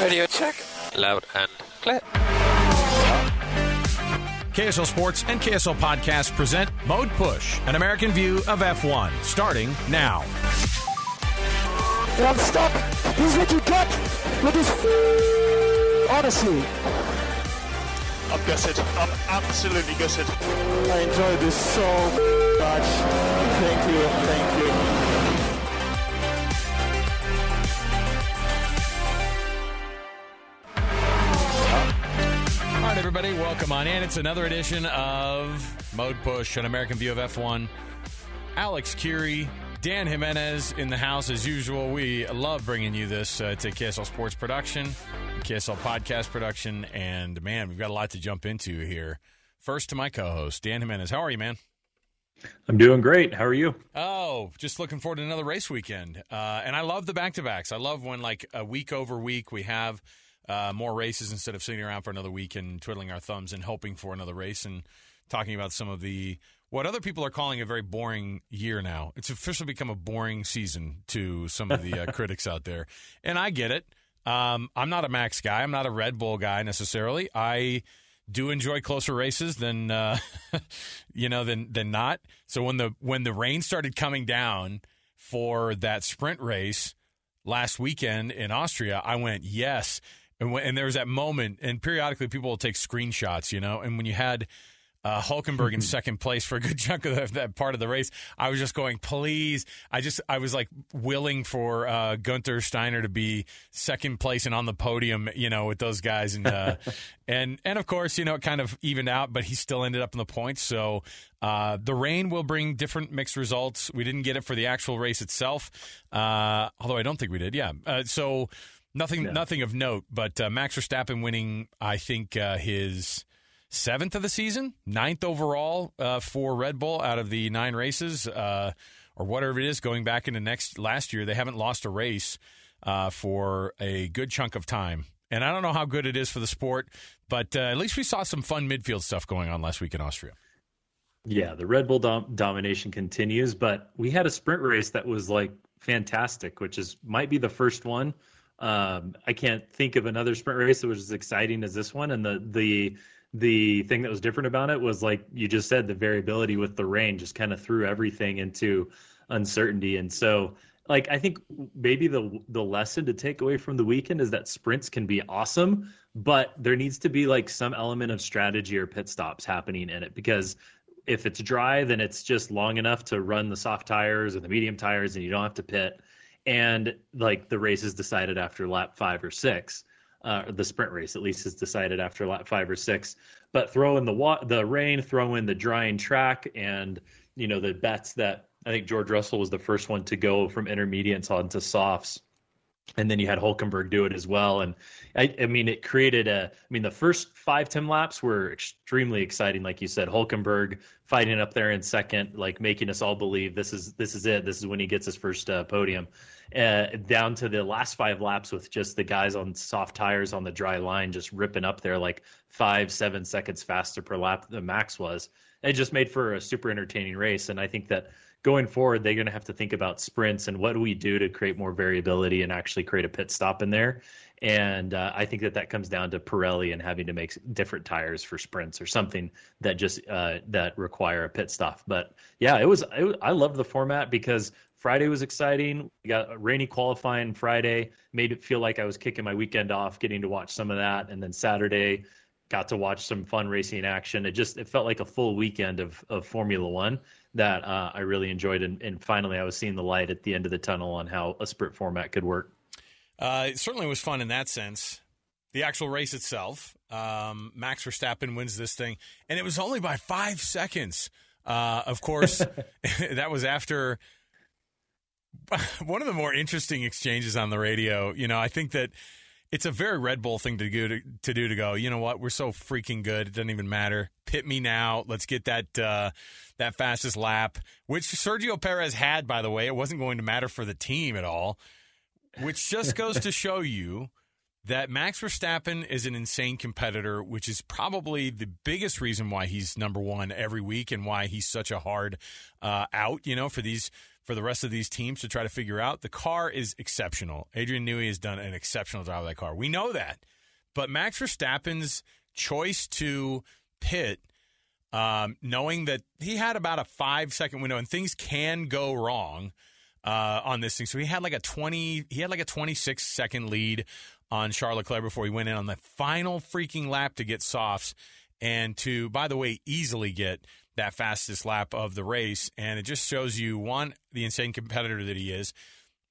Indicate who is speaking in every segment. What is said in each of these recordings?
Speaker 1: Radio check. Loud and clear.
Speaker 2: KSL Sports and KSL Podcast present Mode Push, an American view of F1, starting now.
Speaker 3: And I'm stuck. He's making cut with his. Honestly,
Speaker 4: I'm gutted. I'm absolutely gutted.
Speaker 3: I enjoyed this so much. Thank you. Thank you.
Speaker 2: Welcome on in. It's another edition of Mode Push, an American view of F1. Alex Kirry, Dan Jimenez in the house as usual. We love bringing you this. Uh, it's a KSL Sports production, KSL podcast production, and man, we've got a lot to jump into here. First to my co-host, Dan Jimenez. How are you, man?
Speaker 5: I'm doing great. How are you?
Speaker 2: Oh, just looking forward to another race weekend. Uh, and I love the back to backs. I love when, like, a week over week, we have uh, more races instead of sitting around for another week and twiddling our thumbs and hoping for another race and talking about some of the what other people are calling a very boring year now. It's officially become a boring season to some of the uh, critics out there. And I get it. Um, I'm not a Max guy, I'm not a Red Bull guy necessarily. I do enjoy closer races than uh, you know than than not. So when the when the rain started coming down for that sprint race last weekend in Austria, I went yes. And, when, and there was that moment, and periodically people will take screenshots, you know. And when you had uh, Hulkenberg in second place for a good chunk of the, that part of the race. I was just going, please. I just, I was like willing for uh, Guenther Steiner to be second place and on the podium, you know, with those guys, and uh, and and of course, you know, it kind of evened out, but he still ended up in the points. So uh, the rain will bring different mixed results. We didn't get it for the actual race itself, uh, although I don't think we did. Yeah, uh, so. Nothing, nothing of note, but uh, Max Verstappen winning, I think uh, his seventh of the season, ninth overall uh, for Red Bull out of the nine races, uh, or whatever it is. Going back into next last year, they haven't lost a race uh, for a good chunk of time. And I don't know how good it is for the sport, but uh, at least we saw some fun midfield stuff going on last week in Austria.
Speaker 5: Yeah, the Red Bull dom- domination continues, but we had a sprint race that was like fantastic, which is might be the first one. Um, I can't think of another sprint race that was as exciting as this one. And the the the thing that was different about it was like you just said, the variability with the rain just kind of threw everything into uncertainty. And so, like I think maybe the the lesson to take away from the weekend is that sprints can be awesome, but there needs to be like some element of strategy or pit stops happening in it because if it's dry, then it's just long enough to run the soft tires or the medium tires, and you don't have to pit. And like the race is decided after lap five or six, uh, the sprint race at least is decided after lap five or six. But throw in the wa- the rain, throw in the drying track, and you know the bets that I think George Russell was the first one to go from intermediates onto softs and then you had Hulkenberg do it as well. And I, I mean, it created a. I mean, the first five Tim laps were extremely exciting, like you said. Hulkenberg fighting up there in second, like making us all believe this is this is it. This is when he gets his first uh, podium. Uh, down to the last five laps with just the guys on soft tires on the dry line, just ripping up there like five, seven seconds faster per lap than Max was. It just made for a super entertaining race, and I think that going forward, they're going to have to think about sprints and what do we do to create more variability and actually create a pit stop in there. And uh, I think that that comes down to Pirelli and having to make different tires for sprints or something that just uh, that require a pit stop. But yeah, it was. It, I loved the format because Friday was exciting. We got a rainy qualifying Friday, made it feel like I was kicking my weekend off, getting to watch some of that, and then Saturday got to watch some fun racing action. It just it felt like a full weekend of of Formula One that uh, I really enjoyed, and, and finally I was seeing the light at the end of the tunnel on how a sprint format could work.
Speaker 2: Uh, it certainly was fun in that sense. The actual race itself, um, Max Verstappen wins this thing, and it was only by five seconds. Uh, of course, that was after one of the more interesting exchanges on the radio. You know, I think that it's a very Red Bull thing to do to, to do to go. You know what? We're so freaking good. It doesn't even matter. Pit me now. Let's get that uh, that fastest lap, which Sergio Perez had. By the way, it wasn't going to matter for the team at all. Which just goes to show you that Max Verstappen is an insane competitor, which is probably the biggest reason why he's number one every week and why he's such a hard uh, out. You know, for these for the rest of these teams to try to figure out. The car is exceptional. Adrian Newey has done an exceptional job of that car. We know that. But Max Verstappen's choice to pit, um, knowing that he had about a five second window and things can go wrong uh, on this thing. So he had like a 20, he had like a 26 second lead on Charles Leclerc before he went in on the final freaking lap to get softs and to, by the way, easily get that fastest lap of the race. And it just shows you, one, the insane competitor that he is.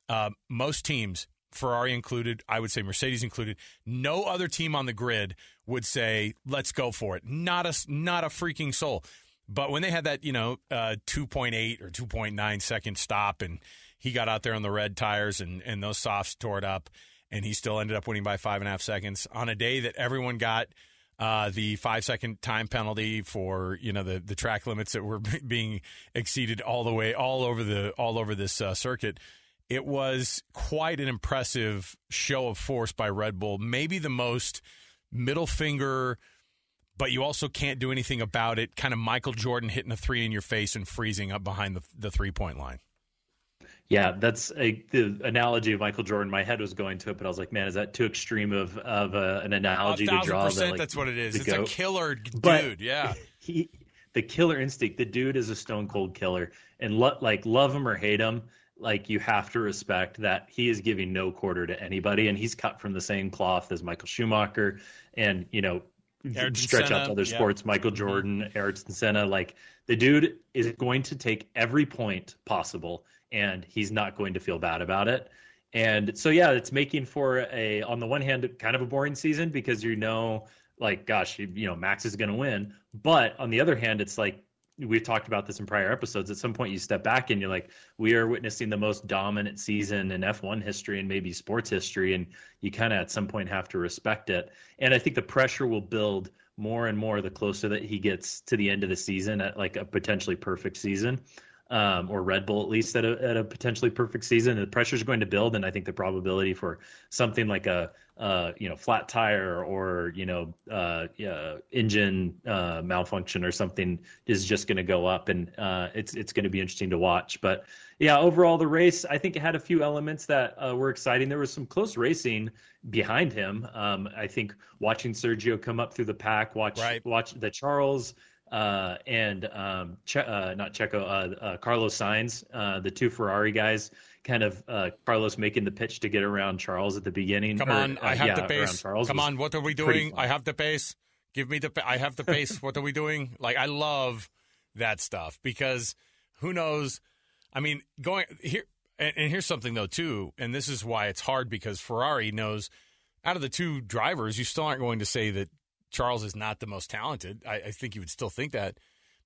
Speaker 2: Uh, most teams, Ferrari included, I would say Mercedes included, no other team on the grid would say, let's go for it. Not a, not a freaking soul. But when they had that, you know, uh, 2.8 or 2.9 second stop and he got out there on the red tires and, and those softs tore it up and he still ended up winning by five and a half seconds on a day that everyone got – uh, the five second time penalty for you know the the track limits that were being exceeded all the way all over the all over this uh, circuit. It was quite an impressive show of force by Red Bull. Maybe the most middle finger, but you also can't do anything about it. Kind of Michael Jordan hitting a three in your face and freezing up behind the, the three point line.
Speaker 5: Yeah, that's a, the analogy of Michael Jordan. My head was going to it, but I was like, man, is that too extreme of of a, an analogy to draw?
Speaker 2: That, like,
Speaker 5: that's
Speaker 2: what it is. It's
Speaker 5: goat?
Speaker 2: a killer dude.
Speaker 5: But
Speaker 2: yeah,
Speaker 5: he the killer instinct. The dude is a stone cold killer, and lo- like love him or hate him, like you have to respect that he is giving no quarter to anybody, and he's cut from the same cloth as Michael Schumacher, and you know
Speaker 2: Ayrton
Speaker 5: stretch
Speaker 2: Senna,
Speaker 5: out to other
Speaker 2: yeah.
Speaker 5: sports, Michael
Speaker 2: Mm-hmm.
Speaker 5: Jordan, Ayrton Senna. Like the dude is going to take every point possible, and he's not going to feel bad about it. And so, yeah, it's making for a on the one hand kind of a boring season because you know, like, gosh, you, you know, Max is going to win. But on the other hand, it's like we've talked about this in prior episodes. At some point, you step back and you're like, we are witnessing the most dominant season in F1 history and maybe sports history, and you kind of at some point have to respect it. And I think the pressure will build more and more the closer that he gets to the end of the season at like a potentially perfect season. Um, or Red Bull at least at a, at a potentially perfect season, the pressure is going to build, and I think the probability for something like a uh, you know flat tire or you know uh, engine uh, malfunction or something is just going to go up, and uh, it's it's going to be interesting to watch. But yeah, overall the race I think it had a few elements that uh, were exciting. There was some close racing behind him. Um, I think watching Sergio come up through the pack, watch
Speaker 2: Right.
Speaker 5: watch the Charles uh, and um, che- uh, not Checo, uh, uh, Carlos Sainz, uh, the two Ferrari guys, kind of uh, Carlos making the pitch to get around Charles at the beginning.
Speaker 2: Come on, I have
Speaker 5: yeah,
Speaker 2: the pace. Come on, what are we doing? I have the pace. Give me the. Pa- I have the pace. what are we doing? Like I love that stuff because who knows? I mean, going here and, and here's something though too, and this is why it's hard because Ferrari knows out of the two drivers, you still aren't going to say that Charles is not the most talented. I, I think you would still think that,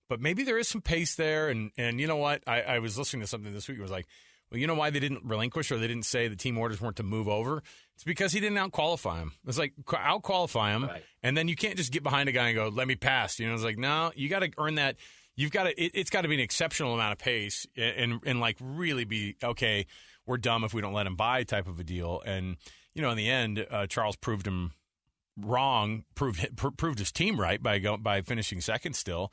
Speaker 2: but maybe there is some pace there. And and you know what? I, I was listening to something this week. It was like, well, you know why they didn't relinquish or they didn't say the team orders weren't to move over? It's because he didn't out qualify him. It's like out qualify him,
Speaker 5: Right.
Speaker 2: and then you can't just get behind a guy and go, "Let me pass." You know, it's like no, you got to earn that. You've got to. It, it's got to be an exceptional amount of pace and, and and like really be okay. We're dumb if we don't let him by type of a deal. And you know, in the end, uh, Charles proved him wrong, proved proved his team right by go, by finishing second still.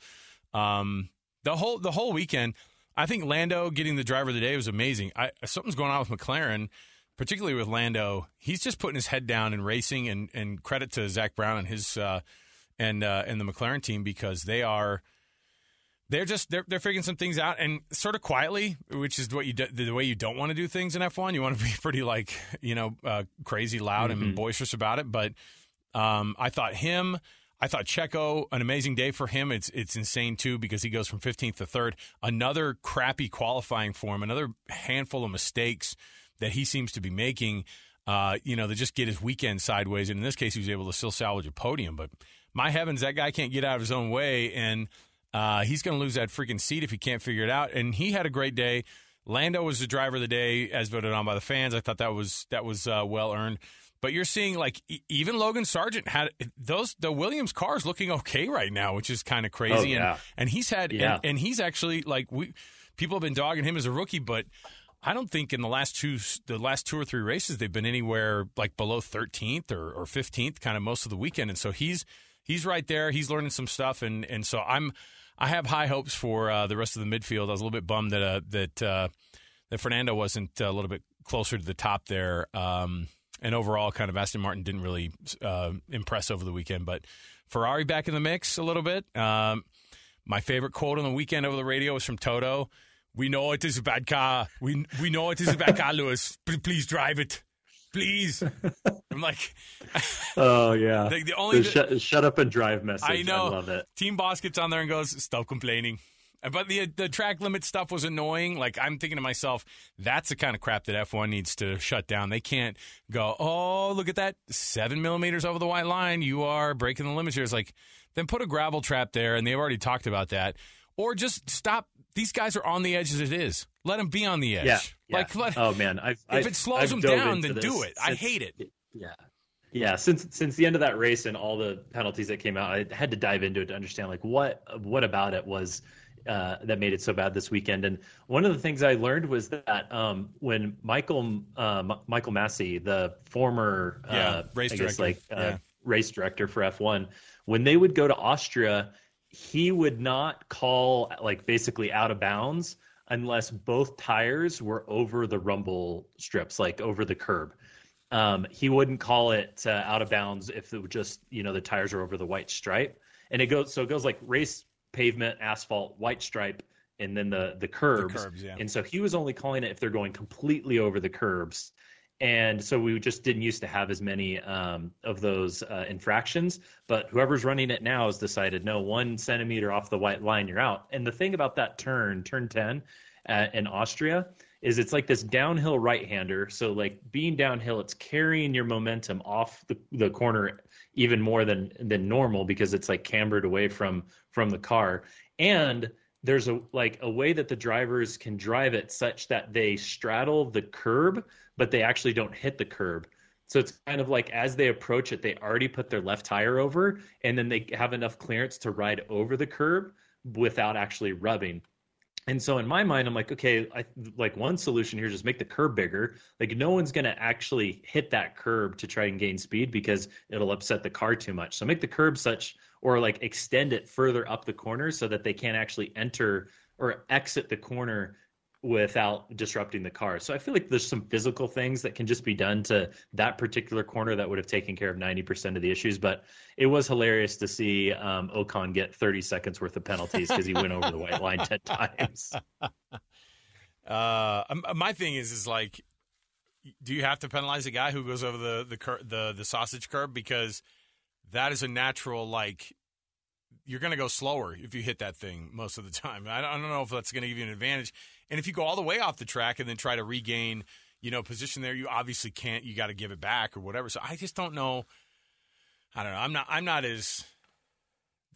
Speaker 2: Um, the whole the whole weekend, I think Lando getting the driver of the day was amazing. I, something's going on with McLaren, particularly with Lando. He's just putting his head down and racing, and, and credit to Zak Brown and his uh, and uh, and the McLaren team because they are they're just they're they're figuring some things out and sort of quietly, which is what you do, the way you don't want to do things in F1. You want to be pretty like you know uh, crazy loud and boisterous about it. But um, I thought him. I thought Checo an amazing day for him. It's it's insane too because he goes from 15th to third. Another crappy qualifying for him. Another handful of mistakes that he seems to be making. Uh, you know, to just get his weekend sideways. And in this case, he was able to still salvage a podium. But my heavens, that guy can't get out of his own way, and uh, he's going to lose that freaking seat if he can't figure it out. And he had a great day. Lando was the driver of the day, as voted on by the fans. I thought that was that was uh, well earned. But you're seeing like e- even Logan Sargeant had those the Williams cars looking okay right now, which is kind of crazy.
Speaker 5: Oh, yeah.
Speaker 2: And and he's had
Speaker 5: Yeah.
Speaker 2: and, and he's actually like we people have been dogging him as a rookie, but I don't think in the last two the last two or three races they've been anywhere like below 13th or, or 15th, kind of most of the weekend. And so he's he's right there. He's learning some stuff, and and so I'm I have high hopes for uh, the rest of the midfield. I was a little bit bummed that uh, that uh, that Fernando wasn't a little bit closer to the top there. Um, and overall, kind of Aston Martin didn't really uh, impress over the weekend, but Ferrari back in the mix a little bit. Um, my favorite quote on the weekend over the radio was from Toto. We know it is a bad car. We we know it is a bad car, Lewis. Please drive it, please. I'm like,
Speaker 5: Oh yeah.
Speaker 2: the, the only
Speaker 5: The shut, shut up and drive message.
Speaker 2: I know.
Speaker 5: love it.
Speaker 2: Team boss gets on there and goes, "Stop complaining." But the the track limit stuff was annoying. Like I'm thinking to myself, that's the kind of crap that F1 needs to shut down. They can't go, "Oh, look at that, seven millimeters over the white line. You are breaking the limits here." It's like, then put a gravel trap there, and they've already talked about that. Or just stop. These guys are on the edge as it is. Let them be on the edge.
Speaker 5: Yeah. yeah.
Speaker 2: Like, let,
Speaker 5: oh man, I've,
Speaker 2: if
Speaker 5: I've-
Speaker 2: it slows
Speaker 5: I've
Speaker 2: them down, then do
Speaker 5: this
Speaker 2: it. I hate it.
Speaker 5: Yeah. Yeah, since since the end of that race and all the penalties that came out, I had to dive into it to understand like what what about it was uh, that made it so bad this weekend. And one of the things I learned was that um, when Michael uh, M- Michael Masi, the former
Speaker 2: Yeah,
Speaker 5: uh,
Speaker 2: race
Speaker 5: I guess,
Speaker 2: director.
Speaker 5: like uh,
Speaker 2: Yeah.
Speaker 5: race director for F1, when they would go to Austria, he would not call like basically out of bounds unless both tires were over the rumble strips, like over the curb. Um, he wouldn't call it uh, out of bounds if it was just you know the tires are over the white stripe, and it goes so it goes like race pavement, asphalt, white stripe, and then the the curbs.
Speaker 2: The curbs, yeah.
Speaker 5: And so he was only calling it if they're going completely over the curbs. And so we just didn't used to have as many um, of those uh, infractions. But whoever's running it now has decided no, one centimeter off the white line, you're out. And the thing about that turn, turn 10 uh, in Austria, is it's like this downhill right hander. So, like being downhill, it's carrying your momentum off the, the corner even more than than normal because it's like cambered away from from the car. And there's a like a way that the drivers can drive it such that they straddle the curb but they actually don't hit the curb so it's kind of like as they approach it they already put their left tire over and then they have enough clearance to ride over the curb without actually rubbing and so in my mind i'm like okay I, like one solution here is just make the curb bigger. Like no one's going to actually hit that curb to try and gain speed because it'll upset the car too much. So make the curb such or like extend it further up the corner so that they can't actually enter or exit the corner without disrupting the car. So I feel like there's some physical things that can just be done to that particular corner that would have taken care of 90% of the issues. But it was hilarious to see um, Ocon get 30 seconds worth of penalties because he went over the white line 10 times.
Speaker 2: Uh, my thing is, is like, do you have to penalize a guy who goes over the the cur- the the sausage curb because that is a natural like you're going to go slower if you hit that thing most of the time. I don't, I don't know if that's going to give you an advantage. And if you go all the way off the track and then try to regain, you know, position there, you obviously can't. You got to give it back or whatever. So I just don't know. I don't know. I'm not. I'm not as.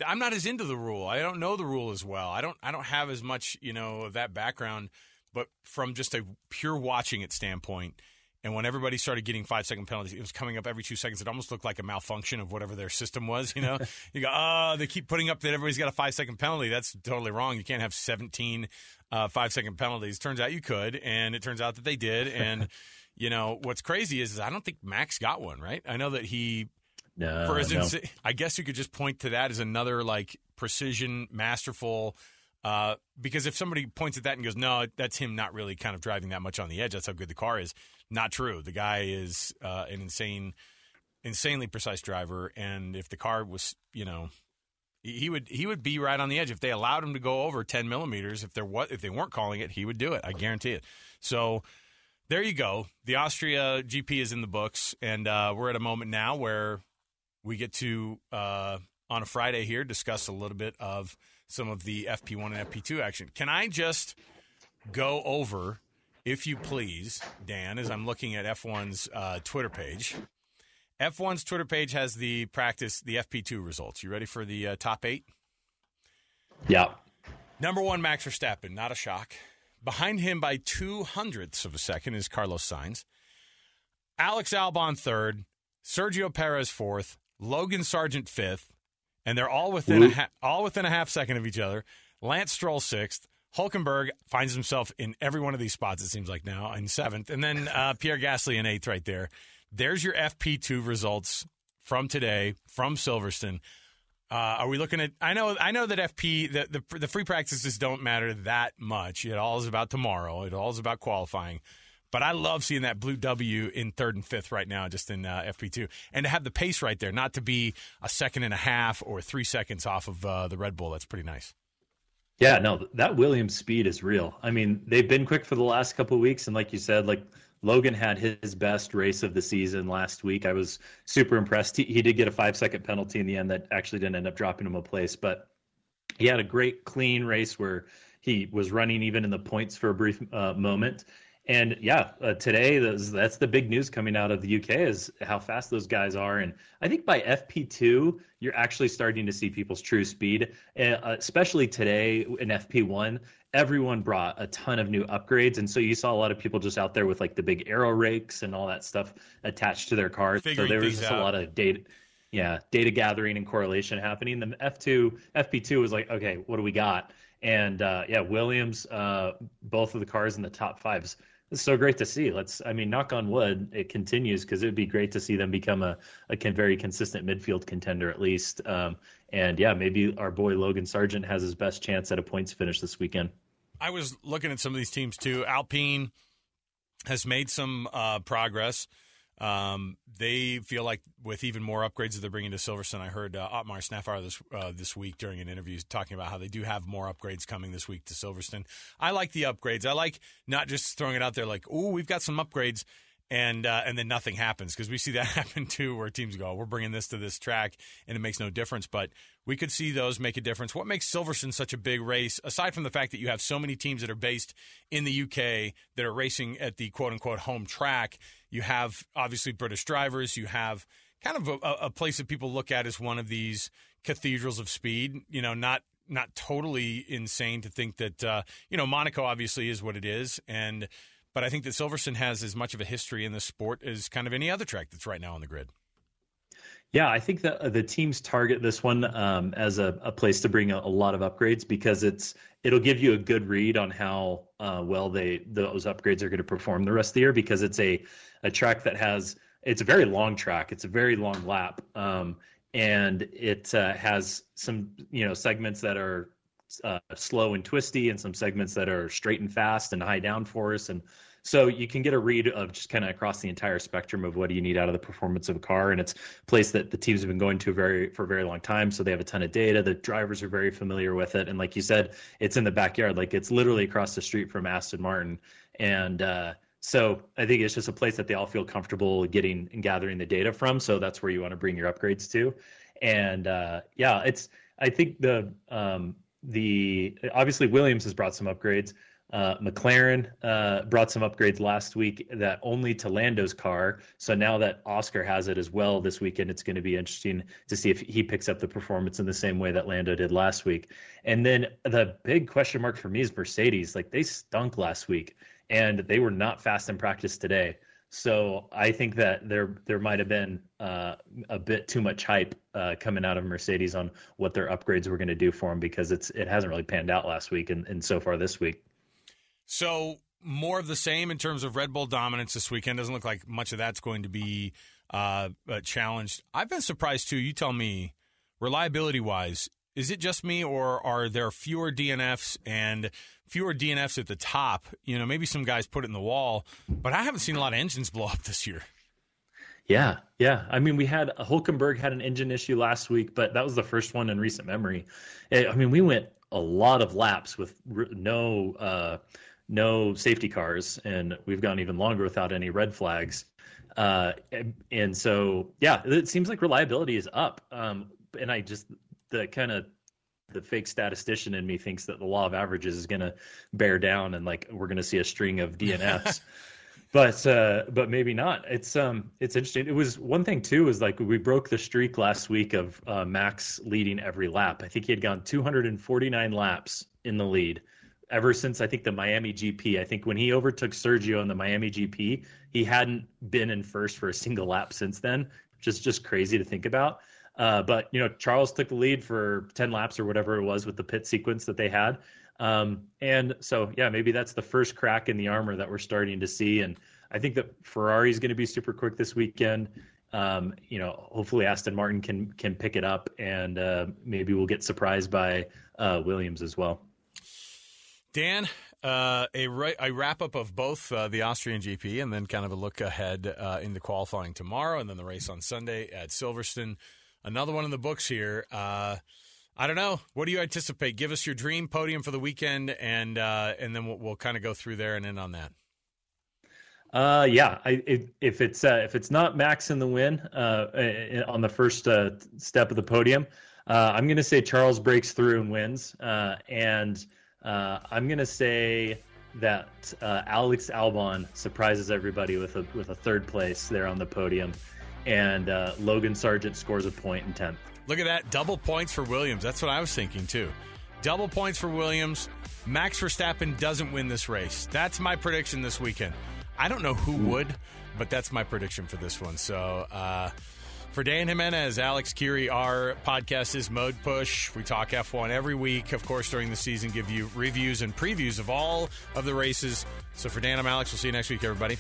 Speaker 2: I'm not as into the rule. I don't know the rule as well. I don't. I don't have as much, you know, of that background. But from just a pure watching it standpoint, and when everybody started getting five second penalties, it was coming up every two seconds. It almost looked like a malfunction of whatever their system was. You know, you go, oh, they keep putting up that everybody's got a five second penalty. That's totally wrong. You can't have 17 uh, five second penalties. Turns out you could, and it turns out that they did. And you know what's crazy is, is I don't think Max got one. Right? I know that he
Speaker 5: No,
Speaker 2: for his
Speaker 5: no.
Speaker 2: I guess you could just point to that as another like precision, masterful. Uh, because if somebody points at that and goes, "No, that's him not really kind of driving that much on the edge. That's how good the car is." Not true. The guy is uh, an insane, insanely precise driver, and if the car was, you know, he would he would be right on the edge if they allowed him to go over ten millimeters. If there what if they weren't calling it, he would do it. I guarantee it. So there you go. The Austria GP is in the books, and uh, we're at a moment now where we get to uh, on a Friday here discuss a little bit of some of the FP1 and FP2 action. Can I just go over, if you please, Dan, as I'm looking at F1's uh, Twitter page? F1's Twitter page has the practice, the FP2 results. You ready for the uh, top eight?
Speaker 5: Yeah.
Speaker 2: Number one, Max Verstappen, not a shock. Behind him by two hundredths of a second is Carlos Sainz. Alex Albon third, Sergio Perez fourth, Logan Sargeant fifth, and they're all within a
Speaker 5: Whoop.
Speaker 2: ha- all within a half second of each other. Lance Stroll sixth. Hulkenberg finds himself in every one of these spots. It seems like now in seventh, and then uh, Pierre Gasly in eighth, right there. There's your FP2 results from today from Silverstone. Uh, are we looking at? I know, I know that FP the, the the free practices don't matter that much. It all is about tomorrow. It all is about qualifying. But I love seeing that blue W in third and fifth right now, just in uh, FP2, and to have the pace right there, not to be a second and a half or three seconds off of uh, the Red Bull. That's pretty nice.
Speaker 5: Yeah, no, that Williams speed is real. I mean, they've been quick for the last couple weeks, and like you said, like Logan had his best race of the season last week. I was super impressed. He, he did get a five second penalty in the end that actually didn't end up dropping him a place, but he had a great clean race where he was running even in the points for a brief uh, moment. And yeah, uh, today that's the big news coming out of the UK is how fast those guys are. And I think by FP2, you're actually starting to see people's true speed, uh, especially today in FP1 everyone brought a ton of new upgrades. And so you saw a lot of people just out there with like the big aero rakes and all that stuff attached to their cars. Figuring so there was just out. a lot of data yeah data gathering and correlation happening. The f2 fp2 was like okay what do we got? And uh, yeah williams uh, both of the cars in the top fives it's so great to see let's i mean knock on wood it continues because it would be great to see them become a, a very consistent midfield contender at least um, and yeah maybe our boy logan sargeant has his best chance at a points finish this weekend
Speaker 2: I was looking at some of these teams too. Alpine has made some uh, progress. Um, they feel like with even more upgrades that they're bringing to Silverstone. I heard uh, Otmar Szafnauer this uh, this week during an interview talking about how they do have more upgrades coming this week to Silverstone. I like the upgrades. I like not just throwing it out there like, "Oh, we've got some upgrades." And uh, and then nothing happens because we see that happen too, where teams go, "We're bringing this to this track," and it makes no difference. But we could see those make a difference. What makes Silverstone such a big race, aside from the fact that you have so many teams that are based in the UK that are racing at the quote unquote home track? You have obviously British drivers. You have kind of a, a place that people look at as one of these cathedrals of speed. You know, not not totally insane to think that uh, you know Monaco obviously is what it is, and but I think that Silverstone has as much of a history in the sport as kind of any other track that's right now on the grid.
Speaker 5: Yeah, I think that the teams target this one um, as a, a, place to bring a, a, lot of upgrades because it's it'll give you a good read on how uh, well they those upgrades are going to perform the rest of the year because it's a a track that has it's a very long track, it's a very long lap, um, and it uh, has some you know segments that are uh, slow and twisty, and some segments that are straight and fast and high downforce. And so you can get a read of just kind of across the entire spectrum of what do you need out of the performance of a car. And it's a place that the teams have been going to very for a very long time. So they have a ton of data. The drivers are very familiar with it. And like you said, it's in the backyard. Like it's literally across the street from Aston Martin. And uh, so I think it's just a place that they all feel comfortable getting and gathering the data from. So that's where you want to bring your upgrades to. And uh, yeah, it's I think the um, the obviously Williams has brought some upgrades. Uh, McLaren uh, brought some upgrades last week that only to Lando's car. So now that Oscar has it as well this weekend, it's going to be interesting to see if he picks up the performance in the same way that Lando did last week. And then the big question mark for me is Mercedes. Like they stunk last week and they were not fast in practice today. So I think that there there might have been uh, a bit too much hype uh, coming out of Mercedes on what their upgrades were going to do for them because it's it hasn't really panned out last week and, and so far this week.
Speaker 2: So more of the same in terms of Red Bull dominance this weekend. Doesn't look like much of that's going to be uh, challenged. I've been surprised too. You tell me, reliability wise, is it just me, or are there fewer DNFs and fewer DNFs at the top? You know, maybe some guys put it in the wall, but I haven't seen a lot of engines blow up this year.
Speaker 5: Yeah, yeah. I mean, we had Hulkenberg had an engine issue last week, but that was the first one in recent memory. Eh, I mean, we went a lot of laps with no uh, no safety cars, and we've gone even longer without any red flags. Uh, and, so, yeah, it seems like reliability is up. Um, and I just the kind of the fake statistician in me thinks that the law of averages is going to bear down and like we're going to see a string of DNFs. but uh, but maybe not. It's um it's interesting. It was one thing too is like we broke the streak last week of uh, Max leading every lap. I think he had gone 249 laps in the lead ever since I think the Miami GP. I think when he overtook Sergio in the Miami GP, he hadn't been in first for a single lap since then, which is just crazy to think about. Uh, but you know, Charles took the lead for ten laps or whatever it was with the pit sequence that they had. Um, and so, yeah, maybe that's the first crack in the armor that we're starting to see. And I think that Ferrari is going to be super quick this weekend. um, you know, hopefully Aston Martin can can pick it up, and uh, maybe we'll get surprised by uh, Williams as well.
Speaker 2: Dan, uh, a, ra- a wrap up of both uh, the Austrian GP and then kind of a look ahead uh, into qualifying tomorrow and then the race on Sunday at Silverstone. Another one in the books here. Uh, I don't know. What do you anticipate? Give us your dream podium for the weekend, and uh, and then we'll, we'll kind of go through there and in on that.
Speaker 5: Uh, yeah. I, if, if it's uh, if it's not Max in the win uh, on the first uh, step of the podium, uh, I'm going to say Charles breaks through and wins, uh, and uh, I'm to say that uh, Alex Albon surprises everybody with a with a third place there on the podium, and uh, Logan Sargeant scores a point in tenth.
Speaker 2: Look at that. Double points for Williams. That's what I was thinking, too. Double points for Williams. Max Verstappen doesn't win this race. That's my prediction this weekend. I don't know who would, but that's my prediction for this one. So, uh, for Dan Jimenez, Alex Kirry, our podcast is Mode Push. We talk F1 every week. Of course, during the season, give you reviews and previews of all of the races. So for Dan, I'm Alex. We'll see you next week, everybody.